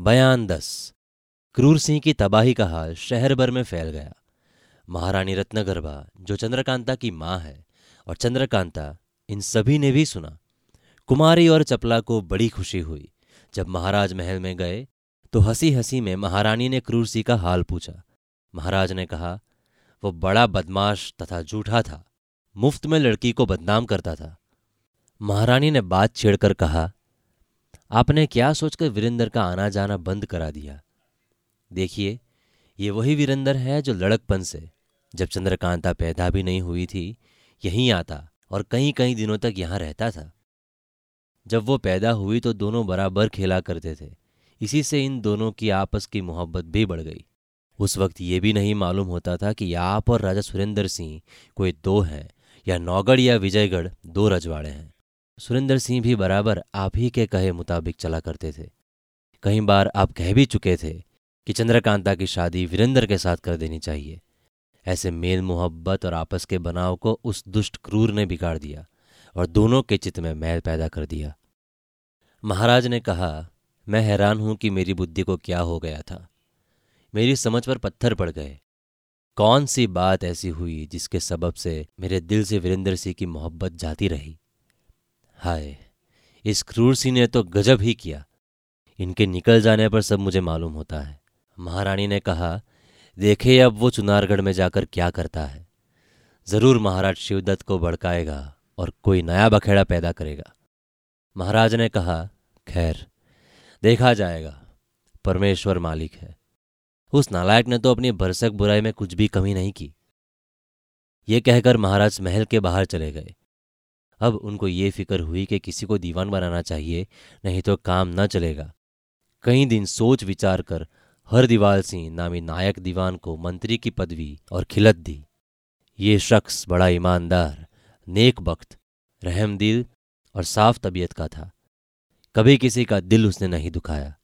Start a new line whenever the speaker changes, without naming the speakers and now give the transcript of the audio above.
बयान दस। क्रूर सिंह की तबाही का हाल शहर भर में फैल गया। महारानी रत्नगर्भा जो चंद्रकांता की माँ है, और चंद्रकांता इन सभी ने भी सुना। कुमारी और चपला को बड़ी खुशी हुई। जब महाराज महल में गए तो हँसी हँसी में महारानी ने क्रूर सिंह का हाल पूछा। महाराज ने कहा, वो बड़ा बदमाश तथा झूठा था। मुफ़्त में लड़की को बदनाम करता था। महारानी ने बात छेड़कर कहा आपने क्या सोचकर वीरेंद्र का आना जाना बंद करा दिया? देखिए, ये वही वीरेंद्र है जो लड़कपन से, जब चंद्रकांता पैदा भी नहीं हुई थी, यहीं आता और कई कई दिनों तक यहाँ रहता था। जब वो पैदा हुई तो दोनों बराबर खेला करते थे। इसी से इन दोनों की आपस की मोहब्बत भी बढ़ गई। उस वक्त ये भी नहीं मालूम होता था कि आप और राजा सुरेंद्र सिंह कोई दो हैं या नौगढ़ या विजयगढ़, दो रजवाड़े हैं। सुरेंद्र सिंह भी बराबर आप ही के कहे मुताबिक चला करते थे। कई बार आप कह भी चुके थे कि चंद्रकांता की शादी वीरेंद्र के साथ कर देनी चाहिए। ऐसे मेल मोहब्बत और आपस के बनाव को उस दुष्ट क्रूर ने बिगाड़ दिया और दोनों के चित्त में मैल पैदा कर दिया। महाराज ने कहा, मैं हैरान हूँ कि मेरी बुद्धि को क्या हो गया था। मेरी समझ पर पत्थर पड़ गए। कौन सी बात ऐसी हुई जिसके सबब से मेरे दिल से वीरेंद्र सिंह की मोहब्बत जाती रही? हाय, इस क्रूर सिंह ने तो गजब ही किया। इनके निकल जाने पर सब मुझे मालूम होता है। महारानी ने कहा, देखे अब वो चुनारगढ़ में जाकर क्या करता है। ज़रूर महाराज शिवदत्त को भड़काएगा और कोई नया बखेड़ा पैदा करेगा। महाराज ने कहा, खैर, देखा जाएगा। परमेश्वर मालिक है। उस नालायक ने तो अपनी भरसक बुराई में कुछ भी कमी नहीं की। ये कहकर महाराज महल के बाहर चले गए। अब उनको ये फ़िक्र हुई कि किसी को दीवान बनाना चाहिए, नहीं तो काम न चलेगा। कई दिन सोच विचार कर हरदीवाल सिंह नामी नायक दीवान को मंत्री की पदवी और खिलत दी। ये शख्स बड़ा ईमानदार, नेक बख्त रहमदिल और साफ़ तबीयत का था। कभी किसी का दिल उसने नहीं दुखाया।